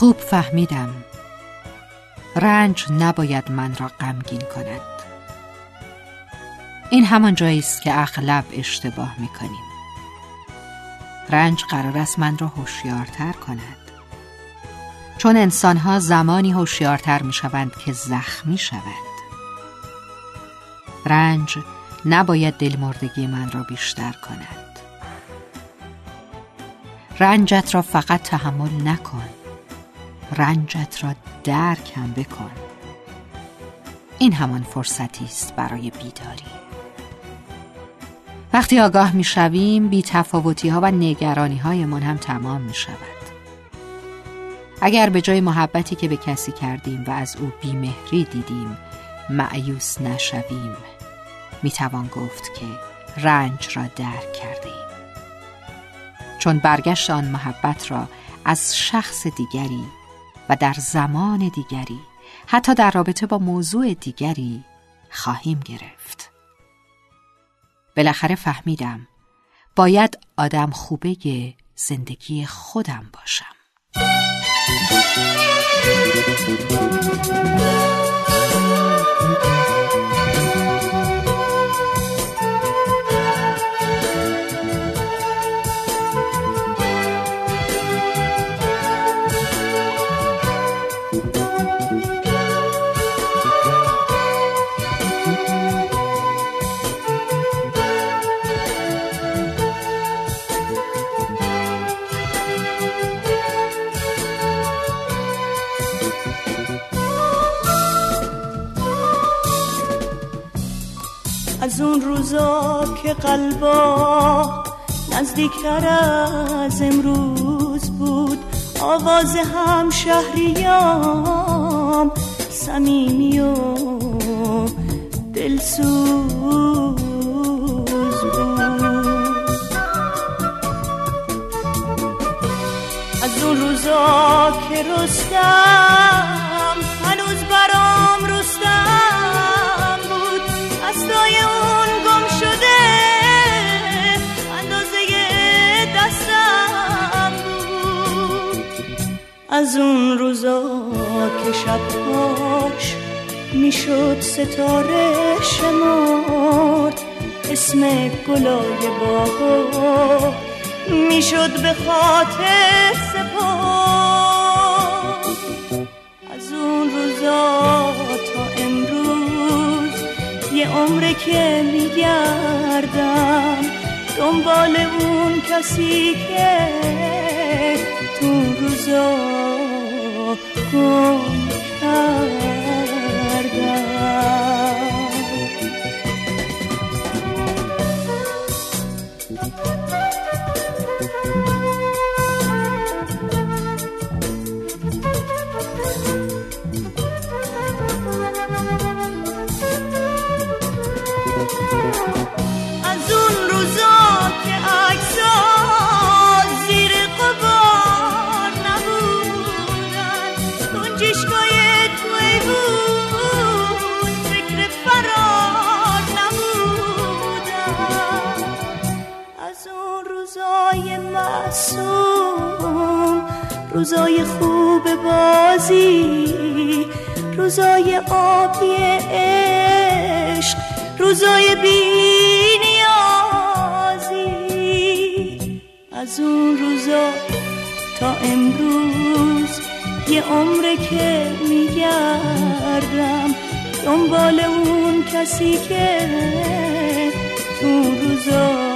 خوب فهمیدم. رنج نباید من را غمگین کند. این همان جایی است که اغلب اشتباه می‌کنیم. رنج قرار است من را هوشیارتر کند. چون انسانها زمانی هوشیارتر می‌شوند که زخمی شوند. رنج نباید دلمردگی من را بیشتر کند. رنجت را فقط تحمل نکن. رنجت را درکم بکن. این همان فرصتی است برای بیداری. وقتی آگاه می شویم بی تفاوتی ها و نگرانی های من هم تمام می شود. اگر به جای محبتی که به کسی کردیم و از او بیمهری دیدیم معیوس نشویم می توان گفت که رنج را درک کردیم. چون برگشت آن محبت را از شخص دیگری و در زمان دیگری حتی در رابطه با موضوع دیگری خواهیم گرفت. بالاخره فهمیدم باید آدم خوبه زندگی خودم باشم. از اون روزا که قلبا نزدیکتر از امروز بود آواز هم شهریام سمیمی و دلسوز. روزا که رستم هنوز برام رستم بود. دستای اون گم شده اندازه دستم بود. از اون روزا که شبهاش می‌شد ستاره شمرد اسم گلای باغا می‌شد به خاطر سپرد از اون روزا تا امروز یه عمره که میگردم دنبال اون کسی که تو روزا گم روزای خوب بازی روزای آبی عشق روزای بی نیازی. از اون روزا تا امروز یه عمره که میگردم دنبال اون کسی که تو روزا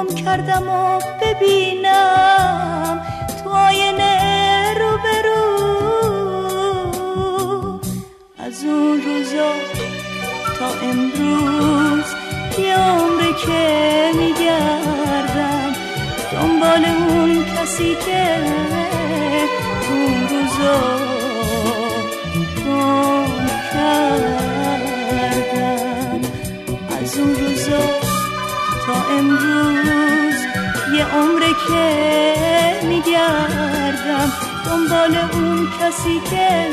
گم کردم و ببینم تو آینه رو برو از اون روزا تا امروز یه عمره که میگردم دنبال اون کسی که اون روزا گم کردم. از اون روزا امروز یه عمره که میگردم دنبال اون کسی که